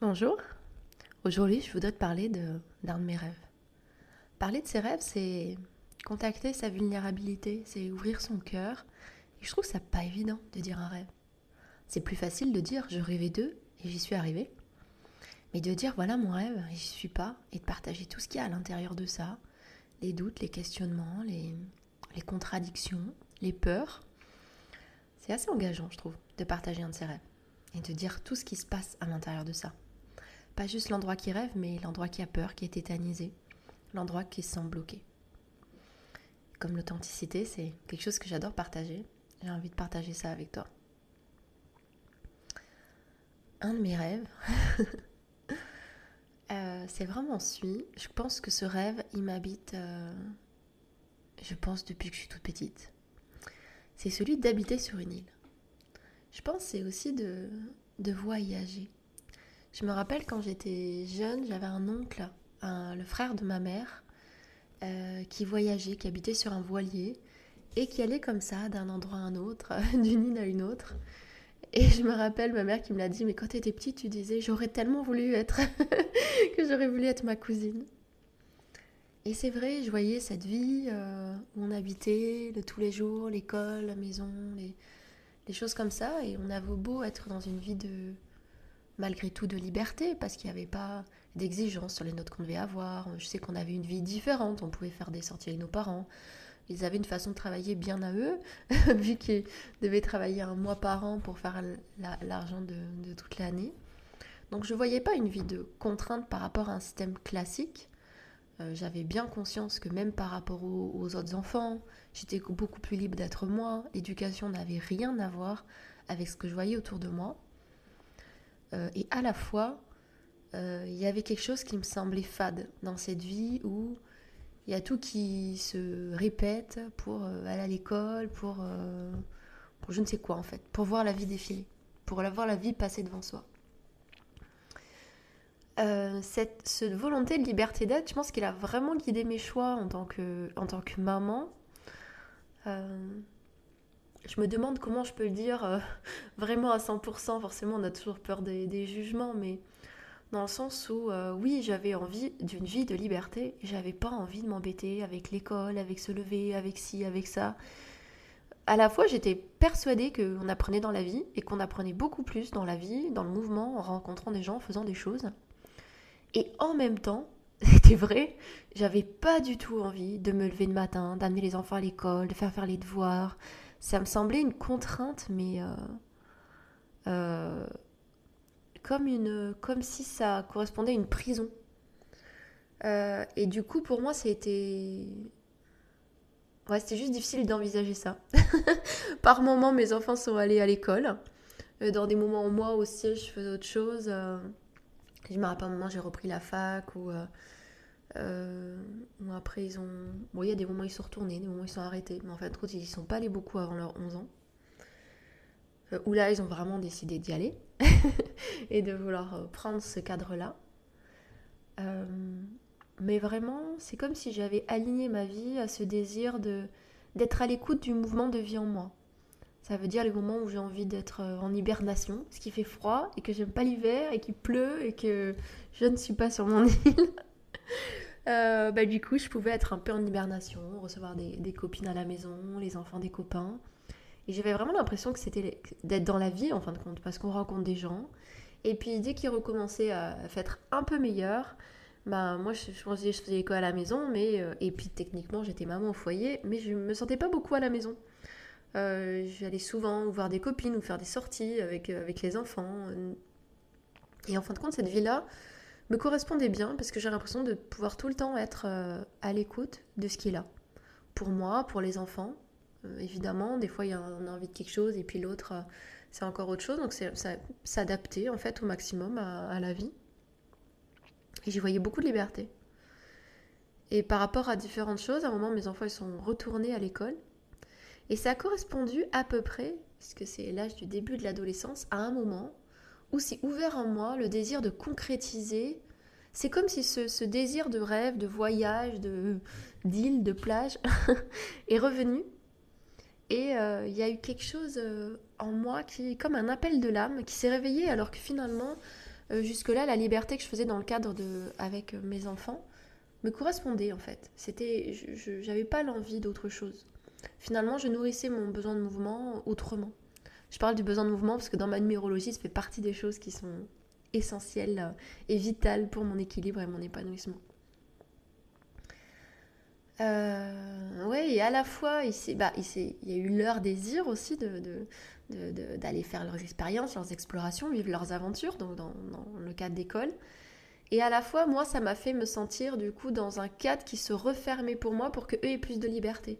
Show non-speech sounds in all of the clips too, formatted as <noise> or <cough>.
Bonjour. Aujourd'hui, je voudrais te parler d'un de, mes rêves. Parler de ses rêves, c'est contacter sa vulnérabilité, c'est ouvrir son cœur. Et je trouve ça pas évident de dire un rêve. C'est plus facile de dire je rêvais d'eux et j'y suis arrivée. Mais de dire voilà mon rêve et j'y suis pas, et de partager tout ce qu'il y a à l'intérieur de ça, les doutes, les questionnements, les, les contradictions, les peurs, c'est assez engageant, je trouve, de partager un de ses rêves et de dire tout ce qui se passe à l'intérieur de ça. Pas juste l'endroit qui rêve, mais l'endroit qui a peur, qui est tétanisé, l'endroit qui se sent bloqué. Comme l'authenticité, c'est quelque chose que j'adore partager. J'ai envie de partager ça avec toi. Un de mes rêves, <laughs> euh, c'est vraiment celui. Je pense que ce rêve, il m'habite, euh, je pense, depuis que je suis toute petite c'est celui d'habiter sur une île. Je pense c'est aussi de, de voyager. Je me rappelle quand j'étais jeune, j'avais un oncle, le frère de ma mère, euh, qui voyageait, qui habitait sur un voilier et qui allait comme ça d'un endroit à un autre, <laughs> d'une île à une autre. Et je me rappelle ma mère qui me l'a dit, mais quand tu étais petite, tu disais, j'aurais tellement voulu être, <laughs> que j'aurais voulu être ma cousine. Et c'est vrai, je voyais cette vie euh, où on habitait le tous les jours, l'école, la maison, les, choses comme ça. Et on avait beau être dans une vie de, malgré tout, de liberté, parce qu'il n'y avait pas d'exigence sur les notes qu'on devait avoir. Je sais qu'on avait une vie différente, on pouvait faire des sorties avec nos parents. Ils avaient une façon de travailler bien à eux, <laughs> vu qu'ils devaient travailler un mois par an pour faire l'argent de, toute l'année. Donc je ne voyais pas une vie de contrainte par rapport à un système classique. Euh, j'avais bien conscience que même par rapport aux, autres enfants, j'étais beaucoup plus libre d'être moi. L'éducation n'avait rien à voir avec ce que je voyais autour de moi. Euh, et à la fois, euh, il y avait quelque chose qui me semblait fade dans cette vie où il y a tout qui se répète pour aller à l'école, pour, je ne sais quoi en fait, pour voir la vie défiler, pour voir la vie passer devant soi. Euh, cette, volonté de liberté d'être, je pense qu'il a vraiment guidé mes choix en tant que, maman. Euh, je me demande comment je peux le dire euh, <laughs> vraiment à 100%. Forcément, on a toujours peur des, jugements, mais dans le sens où, oui, j'avais envie d'une vie de liberté. J'avais pas envie de m'embêter avec l'école, avec se lever, avec ci, avec ça. À la fois, j'étais persuadée qu'on apprenait dans la vie et qu'on apprenait beaucoup plus dans la vie, dans le mouvement, en rencontrant des gens, en faisant des choses. Et en même temps, <laughs> c'était vrai, j'avais pas du tout envie de me lever le matin, d'amener les enfants à l'école, de faire faire les devoirs. Ça me semblait une contrainte, mais euh, euh, comme, une, comme si ça correspondait à une prison. Euh, et du coup, pour moi, c'était. Ouais, c'était juste difficile d'envisager ça. <laughs> Par moments, mes enfants sont allés à l'école. Dans des moments où moi aussi, je faisais autre chose. Je me rappelle un moment, j'ai repris la fac ou, euh, euh, après ils ont. Bon, il y a des moments où ils sont retournés, des moments où ils sont arrêtés, mais en fait, ils ne sont pas allés beaucoup avant leurs 11 ans. Euh, où là, ils ont vraiment décidé d'y aller <laughs> et de vouloir prendre ce cadre-là. mais vraiment, c'est comme si j'avais aligné ma vie à ce désir de d'être à l'écoute du mouvement de vie en moi. Ça veut dire les moments où j'ai envie d'être euh, en hibernation, ce qui fait froid et que j'aime pas l'hiver et qu'il pleut et que je ne suis pas sur mon <laughs> île. Euh, bah, du coup, je pouvais être un peu en hibernation, recevoir des, copines à la maison, les enfants des copains. Et j'avais vraiment l'impression que c'était d'être dans la vie en fin de compte, parce qu'on rencontre des gens. Et puis dès qu'ils recommençaient à être un peu meilleurs, bah moi je, je je faisais à la maison, mais euh, et puis techniquement j'étais maman au foyer, mais je me sentais pas beaucoup à la maison. Euh, j'allais souvent voir des copines ou faire des sorties avec, avec les enfants. Et en fin de compte, cette vie-là me correspondait bien parce que j'ai l'impression de pouvoir tout le temps être euh, à l'écoute de ce qui est là. Pour moi, pour les enfants, évidemment. Des fois, il y a a envie de quelque chose et puis l'autre, c'est encore autre chose. Donc, c'est s'adapter en fait au maximum à, à la vie. Et j'y voyais beaucoup de liberté. Et par rapport à différentes choses, à un moment, mes enfants ils sont retournés à l'école. Et ça a correspondu à peu près, puisque c'est l'âge du début de l'adolescence, à un moment où s'est ouvert en moi le désir de concrétiser. C'est comme si ce, désir de rêve, de voyage, de d'île, de plage <laughs> est revenu. Et euh, il y a eu quelque chose euh, en moi qui, comme un appel de l'âme, qui s'est réveillé alors que finalement, euh, jusque-là, la liberté que je faisais dans le cadre de avec mes enfants me correspondait en fait. C'était, je n'avais pas l'envie d'autre chose. Finalement, je nourrissais mon besoin de mouvement autrement. Je parle du besoin de mouvement parce que dans ma numérologie, ça fait partie des choses qui sont essentielles et vitales pour mon équilibre et mon épanouissement. Euh, ouais, et à la fois, il, bah, il, y a eu leur désir aussi de, d'aller faire leurs expériences, leurs explorations, vivre leurs aventures donc dans, le cadre d'école. Et à la fois, moi, ça m'a fait me sentir du coup dans un cadre qui se refermait pour moi pour qu'eux aient plus de liberté.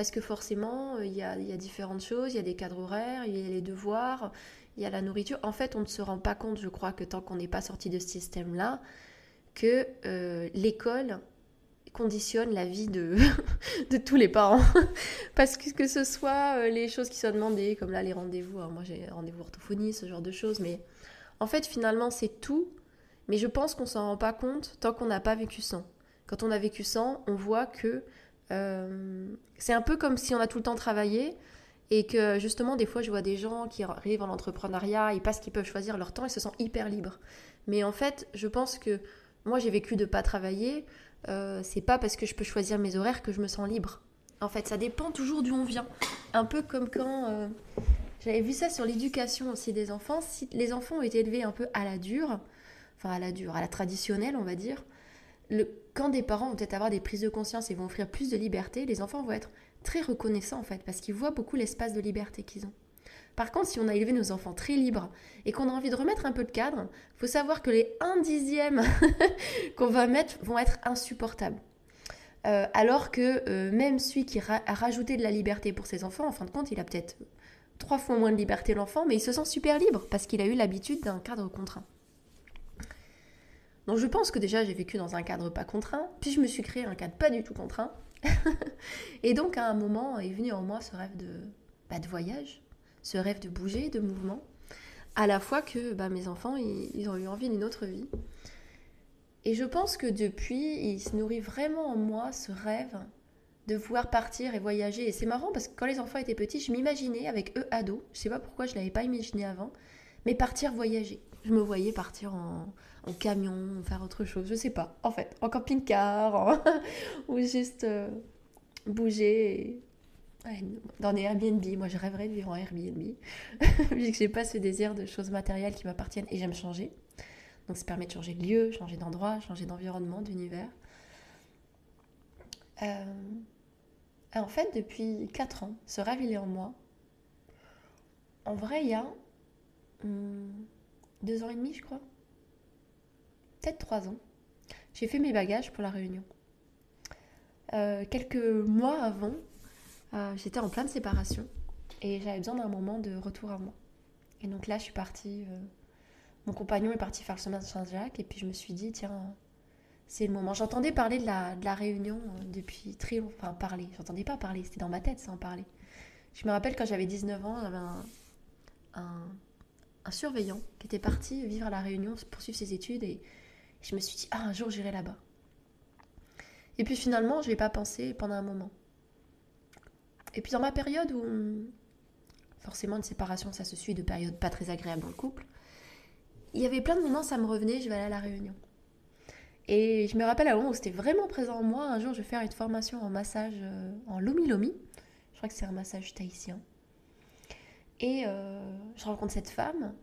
Parce que forcément, il y a, il y a différentes choses, il y a des cadres horaires, il y a les devoirs, il y a la nourriture. En fait, on ne se rend pas compte, je crois, que tant qu'on n'est pas sorti de ce système-là, que euh, l'école conditionne la vie de, <laughs> tous les parents. <laughs> Parce que que ce soit euh, les choses qui sont demandées, comme là les rendez-vous, moi j'ai rendez-vous orthophonie, ce genre de choses, mais en fait finalement c'est tout, mais je pense qu'on s'en rend pas compte tant qu'on n'a pas vécu sans. Quand on a vécu sans, on voit que euh, c'est un peu comme si on a tout le temps travaillé et que justement des fois je vois des gens qui arrivent en entrepreneuriat, ils passent qu'ils peuvent choisir leur temps, ils se sentent hyper libres. Mais en fait je pense que moi j'ai vécu de pas travailler, euh, c'est pas parce que je peux choisir mes horaires que je me sens libre. En fait, ça dépend toujours d'où on vient. Un peu comme quand euh, j'avais vu ça sur l'éducation aussi des enfants. Si les enfants ont été élevés un peu à la dure, enfin à la dure, à la traditionnelle, on va dire, le, quand des parents vont peut-être avoir des prises de conscience et vont offrir plus de liberté, les enfants vont être très reconnaissants en fait, parce qu'ils voient beaucoup l'espace de liberté qu'ils ont. Par contre, si on a élevé nos enfants très libres et qu'on a envie de remettre un peu de cadre, faut savoir que les 1 dixième <laughs> qu'on va mettre vont être insupportables. Euh, alors que euh, même celui qui a rajouté de la liberté pour ses enfants, en fin de compte, il a peut-être trois fois moins de liberté l'enfant, mais il se sent super libre parce qu'il a eu l'habitude d'un cadre contraint. Donc je pense que déjà j'ai vécu dans un cadre pas contraint, puis je me suis créé un cadre pas du tout contraint. <laughs> et donc à un moment est venu en moi ce rêve de, bah, de voyage, ce rêve de bouger, de mouvement, à la fois que bah, mes enfants, ils, ont eu envie d'une autre vie. Et je pense que depuis, il se nourrit vraiment en moi ce rêve de pouvoir partir et voyager. Et c'est marrant parce que quand les enfants étaient petits, je m'imaginais avec eux ados, je sais pas pourquoi je l'avais pas imaginé avant, mais partir voyager. Je me voyais partir en, camion, faire autre chose, je sais pas, en fait, en camping-car, <laughs> ou juste euh, bouger dans des Airbnb, moi je rêverais de vivre en Airbnb, <laughs> vu que j'ai pas ce désir de choses matérielles qui m'appartiennent et j'aime changer. Donc ça permet de changer de lieu, changer d'endroit, changer d'environnement, d'univers. Euh, en fait, depuis 4 ans, ce rêve il est en moi. En vrai, il y a 2 hmm, ans et demi, je crois. Peut-être 3 ans. J'ai fait mes bagages pour la réunion. Euh, quelques mois avant, euh, j'étais en pleine séparation et j'avais besoin d'un moment de retour à moi. Et donc là, je suis partie. Euh, mon compagnon est parti faire le chemin de Saint-Jacques et puis je me suis dit, tiens, c'est le moment. J'entendais parler de la, réunion depuis très longtemps. Enfin, parler. J'entendais pas parler, c'était dans ma tête sans parler. Je me rappelle quand j'avais 19 ans, j'avais un, un, un, surveillant qui était parti vivre à la Réunion, poursuivre ses études et je me suis dit, ah, un jour j'irai là-bas. Et puis finalement, je n'y ai pas pensé pendant un moment. Et puis dans ma période où forcément une séparation, ça se suit de périodes pas très agréables dans le couple, il y avait plein de moments, ça me revenait, je vais aller à la réunion. Et je me rappelle à un moment où c'était vraiment présent en moi. Un jour, je vais faire une formation en massage euh, en Lomi Lomi. Je crois que c'est un massage tahitien. Et euh, je rencontre cette femme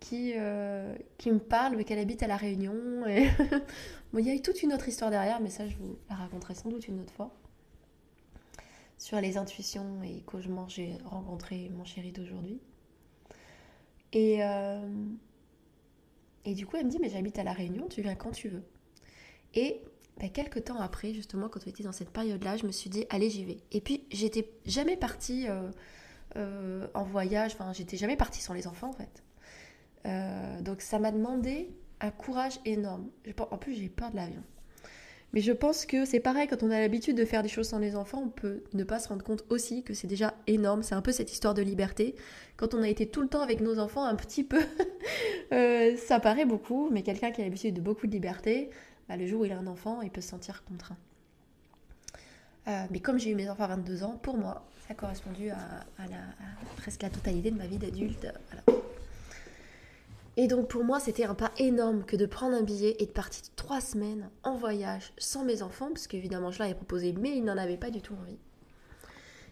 qui, euh, qui me parle, mais qu'elle habite à La Réunion. <laughs> Bon, il y a eu toute une autre histoire derrière, mais ça, je vous la raconterai sans doute une autre fois sur les intuitions et comment j'ai rencontré mon chéri d'aujourd'hui. Et, euh, et du coup, elle me dit, mais j'habite à La Réunion, tu viens quand tu veux. Et ben, quelques temps après, justement, quand on était dans cette période-là, je me suis dit, allez, j'y vais. Et puis, j'étais jamais partie euh, en voyage, enfin, j'étais jamais partie sans les enfants, en fait. donc, ça m'a demandé un courage énorme. En plus, j'ai peur de l'avion. Mais je pense que c'est pareil, quand on a l'habitude de faire des choses sans les enfants, on peut ne pas se rendre compte aussi que c'est déjà énorme. C'est un peu cette histoire de liberté. Quand on a été tout le temps avec nos enfants, un petit peu, <laughs> euh, ça paraît beaucoup, mais quelqu'un qui a l'habitude de beaucoup de liberté, bah, le jour où il a un enfant, il peut se sentir contraint. Euh, mais comme j'ai eu mes enfants à 22 ans, pour moi, ça a correspondu à, presque la totalité de ma vie d'adulte. Et donc pour moi, c'était un pas énorme que de prendre un billet et de partir trois semaines en voyage sans mes enfants, parce qu'évidemment je leur ai proposé, mais ils n'en avaient pas du tout envie.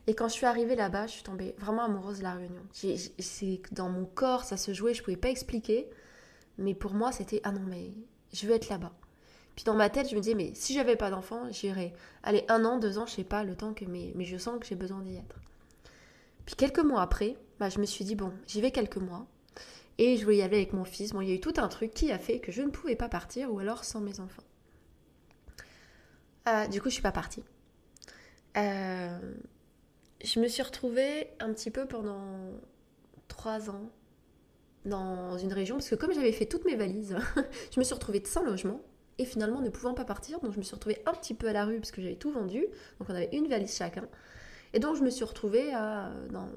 Et quand je suis arrivée là-bas, je suis tombée vraiment amoureuse de la Réunion. C'est dans mon corps, ça se jouait, je pouvais pas expliquer, mais pour moi c'était ah non mais je veux être là-bas. Puis dans ma tête, je me disais mais si j'avais pas d'enfants, j'irais aller un an, deux ans, je sais pas, le temps que mais, mais je sens que j'ai besoin d'y être. Puis quelques mois après, bah, je me suis dit bon, j'y vais quelques mois. Et je voulais y aller avec mon fils. Bon, il y a eu tout un truc qui a fait que je ne pouvais pas partir ou alors sans mes enfants. Euh, du coup, je suis pas partie. Euh, je me suis retrouvée un petit peu pendant trois ans dans une région parce que comme j'avais fait toutes mes valises, <laughs> je me suis retrouvée sans logement et finalement ne pouvant pas partir, donc je me suis retrouvée un petit peu à la rue parce que j'avais tout vendu. Donc on avait une valise chacun. Et donc je me suis retrouvée à,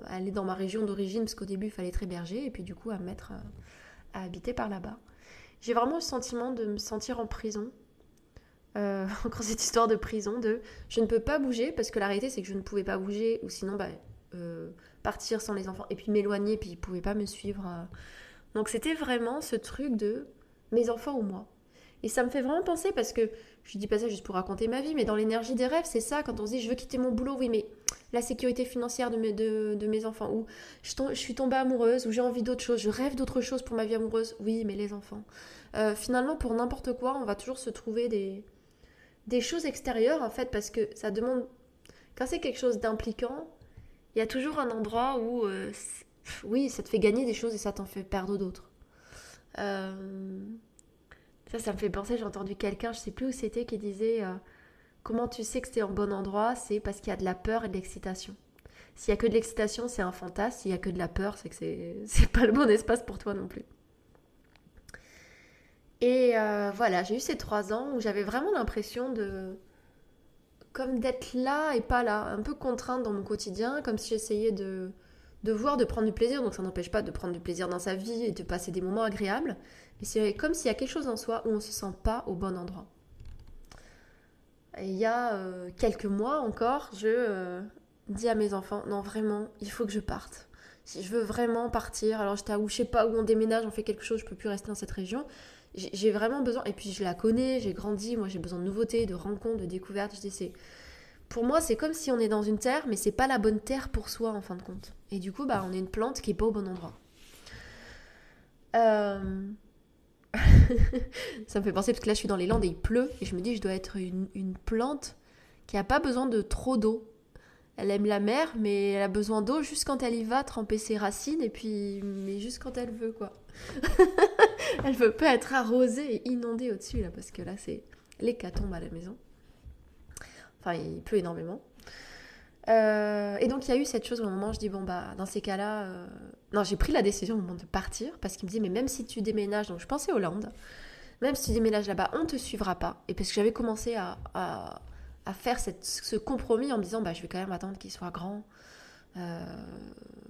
aller dans ma région d'origine, parce qu'au début il fallait être hébergé, et puis du coup à me mettre à, habiter par là-bas. J'ai vraiment le sentiment de me sentir en prison. Euh, <laughs> encore cette histoire de prison, de je ne peux pas bouger, parce que la réalité c'est que je ne pouvais pas bouger, ou sinon bah, euh, partir sans les enfants, et puis m'éloigner, puis ils ne pouvaient pas me suivre. Euh. Donc c'était vraiment ce truc de mes enfants ou moi. Et ça me fait vraiment penser parce que je dis pas ça juste pour raconter ma vie, mais dans l'énergie des rêves, c'est ça quand on se dit je veux quitter mon boulot, oui, mais la sécurité financière de mes, enfants, ou je, suis tombée amoureuse, ou j'ai envie d'autre chose, je rêve d'autre chose pour ma vie amoureuse, oui, mais les enfants. Euh, finalement, pour n'importe quoi, on va toujours se trouver des, des choses extérieures en fait, parce que ça demande. Quand c'est quelque chose d'impliquant, il y a toujours un endroit où, euh, oui, ça te fait gagner des choses et ça t'en fait perdre d'autres. Euh ça, me fait penser, j'ai entendu quelqu'un, je sais plus où c'était, qui disait euh, Comment tu sais que c'est en bon endroit C'est parce qu'il y a de la peur et de l'excitation. S'il y a que de l'excitation, c'est un fantasme. S'il y a que de la peur, c'est que <laughs> c'est pas le bon espace pour toi non plus. Et euh, voilà, j'ai eu ces trois ans où j'avais vraiment l'impression de. comme d'être là et pas là, un peu contrainte dans mon quotidien, comme si j'essayais de, de voir, de prendre du plaisir. Donc ça n'empêche pas de prendre du plaisir dans sa vie et de passer des moments agréables. Mais c'est comme s'il y a quelque chose en soi où on ne se sent pas au bon endroit. il y a euh, quelques mois encore, je euh, dis à mes enfants, non vraiment, il faut que je parte. Si je veux vraiment partir, alors j'étais où je sais pas où on déménage, on fait quelque chose, je peux plus rester dans cette région. J'ai vraiment besoin, et puis je la connais, j'ai grandi, moi j'ai besoin de nouveautés, de rencontres, de découvertes. Je dis, c'est, pour moi, c'est comme si on est dans une terre, mais c'est pas la bonne terre pour soi en fin de compte. Et du coup, bah, on est une plante qui est pas au bon endroit. Euh, <laughs> ça me fait penser parce que là je suis dans les Landes et il pleut et je me dis je dois être une, plante qui a pas besoin de trop d'eau. Elle aime la mer mais elle a besoin d'eau juste quand elle y va tremper ses racines et puis mais juste quand elle veut quoi. <laughs> elle veut pas être arrosée et inondée au-dessus là parce que là c'est l'hécatombe à la maison. Enfin il pleut énormément. Euh, et donc il y a eu cette chose au moment où je dis bon bah dans ces cas-là, euh, non j'ai pris la décision au moment de partir parce qu'il me dit mais même si tu déménages, donc je pensais Hollande, même si tu déménages là-bas, on te suivra pas. Et parce que j'avais commencé à, faire ce compromis en me disant bah je vais quand même attendre qu'il soit grand. Euh,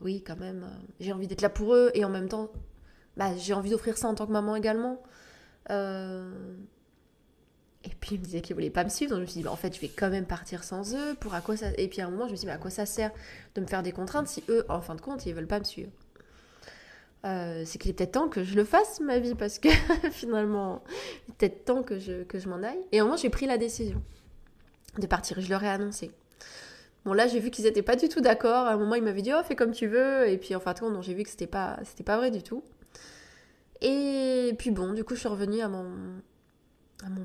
oui quand même, j'ai envie d'être là pour eux et en même temps bah, j'ai envie d'offrir ça en tant que maman également. Et puis il me disait qu'il voulait pas me suivre, donc je me suis dit, bah, en fait, je vais quand même partir sans eux. Pour à quoi ça Et puis à un moment, je me suis dit, mais à quoi ça sert de me faire des contraintes si eux, en fin de compte, ils veulent pas me suivre? Euh, C'est qu'il est peut-être temps que je le fasse ma vie parce que <laughs> finalement, il est peut-être temps que je, que je m'en aille. Et à un moment, j'ai pris la décision de partir. Je leur ai annoncé. Bon, là, j'ai vu qu'ils étaient pas du tout d'accord. À un moment, ils m'avaient dit, oh, fais comme tu veux. Et puis en fin de compte, j'ai vu que c'était pas, pas vrai du tout. Et puis bon, du coup, je suis revenue à mon, à mon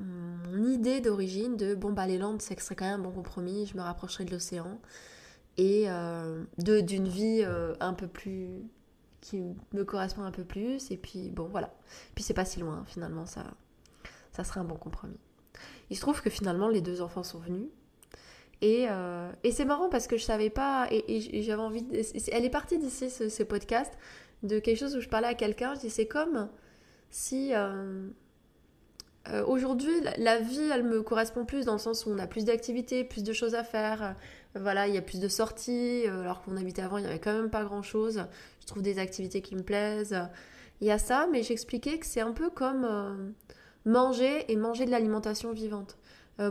mon idée d'origine de bon bah les Landes c'est que ce serait quand même un bon compromis, je me rapprocherai de l'océan et euh, de d'une vie euh, un peu plus qui me correspond un peu plus et puis bon voilà. Puis c'est pas si loin finalement ça ça serait un bon compromis. Il se trouve que finalement les deux enfants sont venus et, euh, et c'est marrant parce que je savais pas et, j'avais envie de, elle est partie d'ici ce, podcast de quelque chose où je parlais à quelqu'un je dis c'est comme si euh, aujourd'hui, la, vie, elle me correspond plus dans le sens où on a plus d'activités, plus de choses à faire. Euh, voilà, il y a plus de sorties, euh, alors qu'on habitait avant, il n'y avait quand même pas grand-chose. Je trouve des activités qui me plaisent. Il y a ça, mais j'expliquais que c'est un peu comme manger et manger de l'alimentation vivante.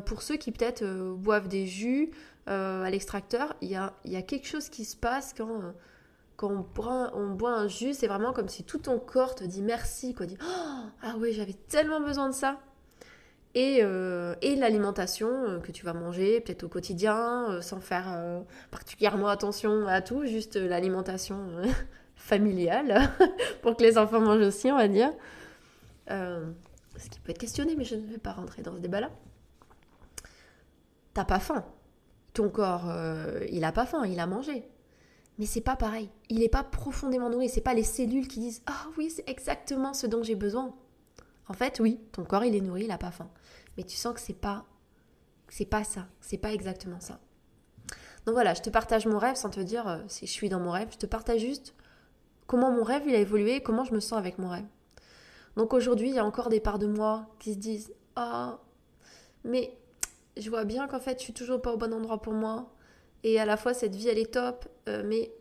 pour ceux qui peut-être boivent des jus à l'extracteur, il y a, y a, quelque chose qui se passe quand quand on boit, un jus, c'est vraiment comme si tout ton corps te dit merci, quoi. Dit oh, ah oui, j'avais tellement besoin de ça. Et, euh, et l'alimentation euh, que tu vas manger, peut-être au quotidien, euh, sans faire particulièrement attention à tout, juste l'alimentation <laughs> familiale, <laughs> pour que les enfants mangent aussi, on va dire. ce qui peut être questionné, mais je ne vais pas rentrer dans ce débat-là. T'as pas faim. Ton corps, il a pas faim, il a mangé. Mais c'est pas pareil. Il n'est pas profondément nourri. C'est pas les cellules qui disent Ah oui, c'est exactement ce dont j'ai besoin. En fait, oui, ton corps il est nourri, il n'a pas faim. Mais tu sens que c'est pas c'est pas ça, c'est pas exactement ça. Donc voilà, je te partage mon rêve sans te dire euh, si je suis dans mon rêve, je te partage juste comment mon rêve il a évolué, comment je me sens avec mon rêve. Donc aujourd'hui, il y a encore des parts de moi qui se disent "Ah, mais je vois bien qu'en fait, je suis toujours pas au bon endroit pour moi et à la fois cette vie elle est top, euh, mais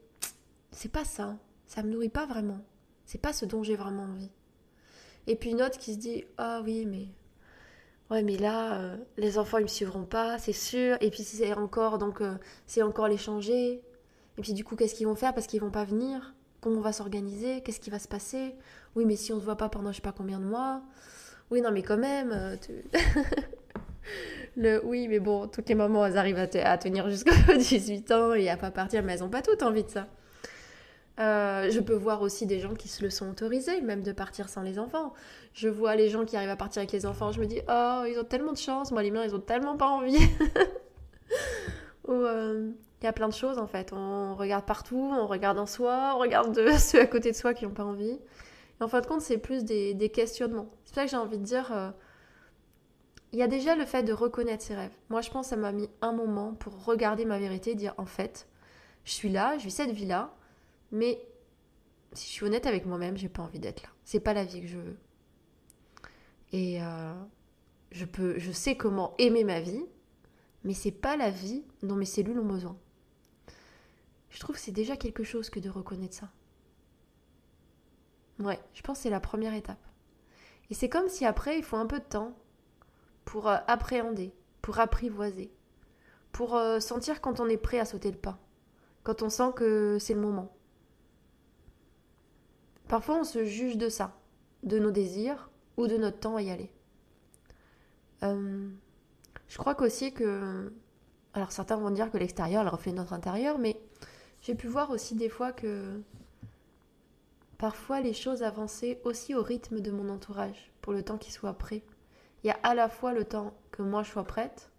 c'est pas ça, ça me nourrit pas vraiment. C'est pas ce dont j'ai vraiment envie." Et puis une autre qui se dit Ah oui, mais. Ouais, mais là, euh, les enfants, ils me suivront pas, c'est sûr. Et puis c'est encore, donc, euh, c'est encore les changer. Et puis du coup, qu'est-ce qu'ils vont faire? Parce qu'ils vont pas venir Comment on va s'organiser? Qu'est-ce qui va se passer? Oui, mais si on se voit pas pendant je sais pas combien de mois Oui, non, mais quand même. Euh, <laughs> Le oui, mais bon, toutes les mamans, elles arrivent à, à tenir jusqu'à <laughs> 18 ans et à pas partir, mais elles ont pas toutes envie de ça. Euh, je peux voir aussi des gens qui se le sont autorisés, même de partir sans les enfants. Je vois les gens qui arrivent à partir avec les enfants, je me dis, oh, ils ont tellement de chance, moi les miens, ils ont tellement pas envie. <laughs> Euh, il y a plein de choses en fait. On regarde partout, on regarde en soi, on regarde de <laughs> ceux à côté de soi qui n'ont pas envie. Et en fin de compte, c'est plus des, questionnements. C'est ça que j'ai envie de dire, euh, il y a déjà le fait de reconnaître ses rêves. Moi, je pense que ça m'a mis un moment pour regarder ma vérité, dire en fait, je suis là, je vis cette vie-là, mais si je suis honnête avec moi-même, j'ai pas envie d'être là. C'est pas la vie que je veux. Et euh, je peux, je sais comment aimer ma vie, mais c'est pas la vie dont mes cellules ont besoin. Je trouve que c'est déjà quelque chose que de reconnaître ça. Ouais, je pense que c'est la première étape. Et c'est comme si après, il faut un peu de temps pour euh, appréhender, pour apprivoiser, pour euh, sentir quand on est prêt à sauter le pas, quand on sent que c'est le moment. Parfois, on se juge de ça, de nos désirs ou de notre temps à y aller. Euh, je crois qu'aussi que. Alors, certains vont dire que l'extérieur, reflète notre intérieur, mais j'ai pu voir aussi des fois que. Parfois, les choses avançaient aussi au rythme de mon entourage, pour le temps qu'il soit prêt. Il y a à la fois le temps que moi je sois prête.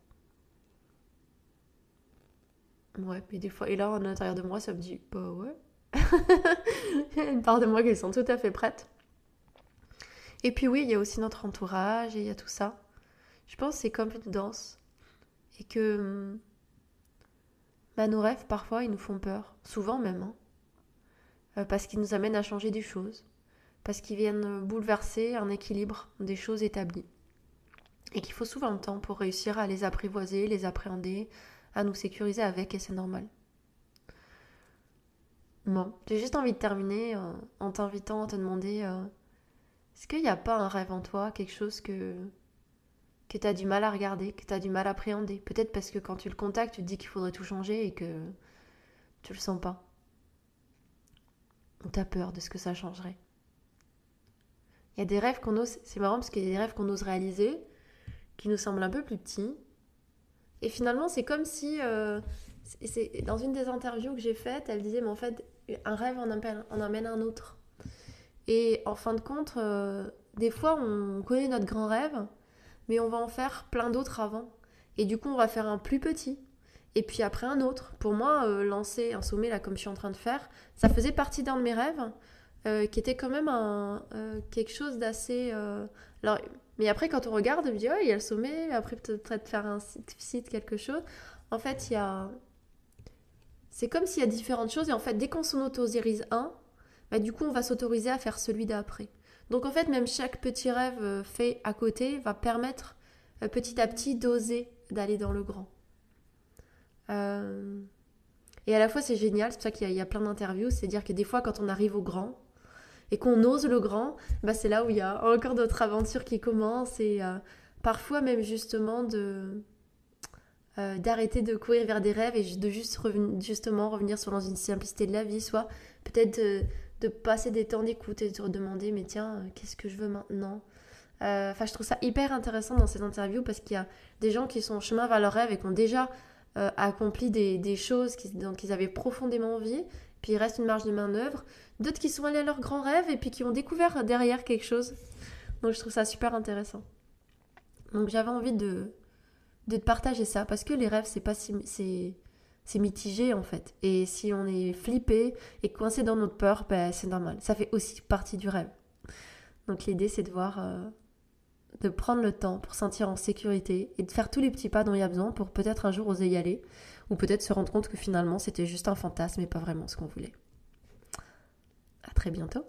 Ouais, mais des fois, et là, en intérieur de moi, ça me dit, bah ouais, il y a une part de moi qui sont tout à fait prêtes. Et puis oui, il y a aussi notre entourage et il y a tout ça. Je pense que c'est comme une danse. Et que bah, nos rêves, parfois, ils nous font peur. Souvent même. Hein. Euh, parce qu'ils nous amènent à changer des choses. Parce qu'ils viennent bouleverser un équilibre des choses établies. Et qu'il faut souvent le temps pour réussir à les apprivoiser, les appréhender, à nous sécuriser avec, et c'est normal. Bon, j'ai juste envie de terminer euh, en t'invitant à te demander euh, est-ce qu'il n'y a pas un rêve en toi, quelque chose que, que tu as du mal à regarder, que tu as du mal à appréhender? Peut-être parce que quand tu le contactes, tu te dis qu'il faudrait tout changer et que tu le sens pas. Ou tu as peur de ce que ça changerait. Il y a des rêves qu'on ose, c'est marrant parce qu'il y a des rêves qu'on ose réaliser, qui nous semblent un peu plus petits. Et finalement, c'est comme si, euh, c'est dans une des interviews que j'ai faites, elle disait, mais en fait, un rêve en, amène un autre. Et en fin de compte, euh, des fois, on connaît notre grand rêve, mais on va en faire plein d'autres avant. Et du coup, on va faire un plus petit. Et puis après un autre. Pour moi, euh, lancer un sommet, là, comme je suis en train de faire, ça faisait partie d'un de mes rêves, qui était quand même un, quelque chose d'assez... mais après, quand on regarde, on il y a le sommet, après peut-être faire un site, quelque chose. En fait, il y a, c'est comme s'il y a différentes choses et en fait, dès qu'on s'en autorise un, bah, du coup, on va s'autoriser à faire celui d'après. Donc en fait, même chaque petit rêve euh, fait à côté va permettre euh, petit à petit d'oser d'aller dans le grand. Euh, et à la fois, c'est génial, c'est pour ça qu'il y, a plein d'interviews, c'est dire que des fois, quand on arrive au grand et qu'on ose le grand, bah, c'est là où il y a encore d'autres aventures qui commencent et parfois même justement de euh, d'arrêter de courir vers des rêves et de juste justement revenir sur dans une simplicité de la vie, soit peut-être de, passer des temps d'écoute et de se demander mais tiens, qu'est-ce que je veux maintenant? Enfin, je trouve ça hyper intéressant dans ces interviews parce qu'il y a des gens qui sont en chemin vers leurs rêves et qui ont déjà accompli des, choses dont ils avaient profondément envie puis il reste une marge de main-d'œuvre. D'autres qui sont allés à leurs grands rêves et puis qui ont découvert derrière quelque chose. Donc je trouve ça super intéressant. Donc j'avais envie de, de partager ça parce que les rêves, c'est pas c'est mitigé en fait. Et si on est flippé et coincé dans notre peur, ben, c'est normal. Ça fait aussi partie du rêve. Donc l'idée, c'est de voir. Euh, de prendre le temps pour sentir en sécurité et de faire tous les petits pas dont il y a besoin pour peut-être un jour oser y aller ou peut-être se rendre compte que finalement c'était juste un fantasme et pas vraiment ce qu'on voulait. À très bientôt.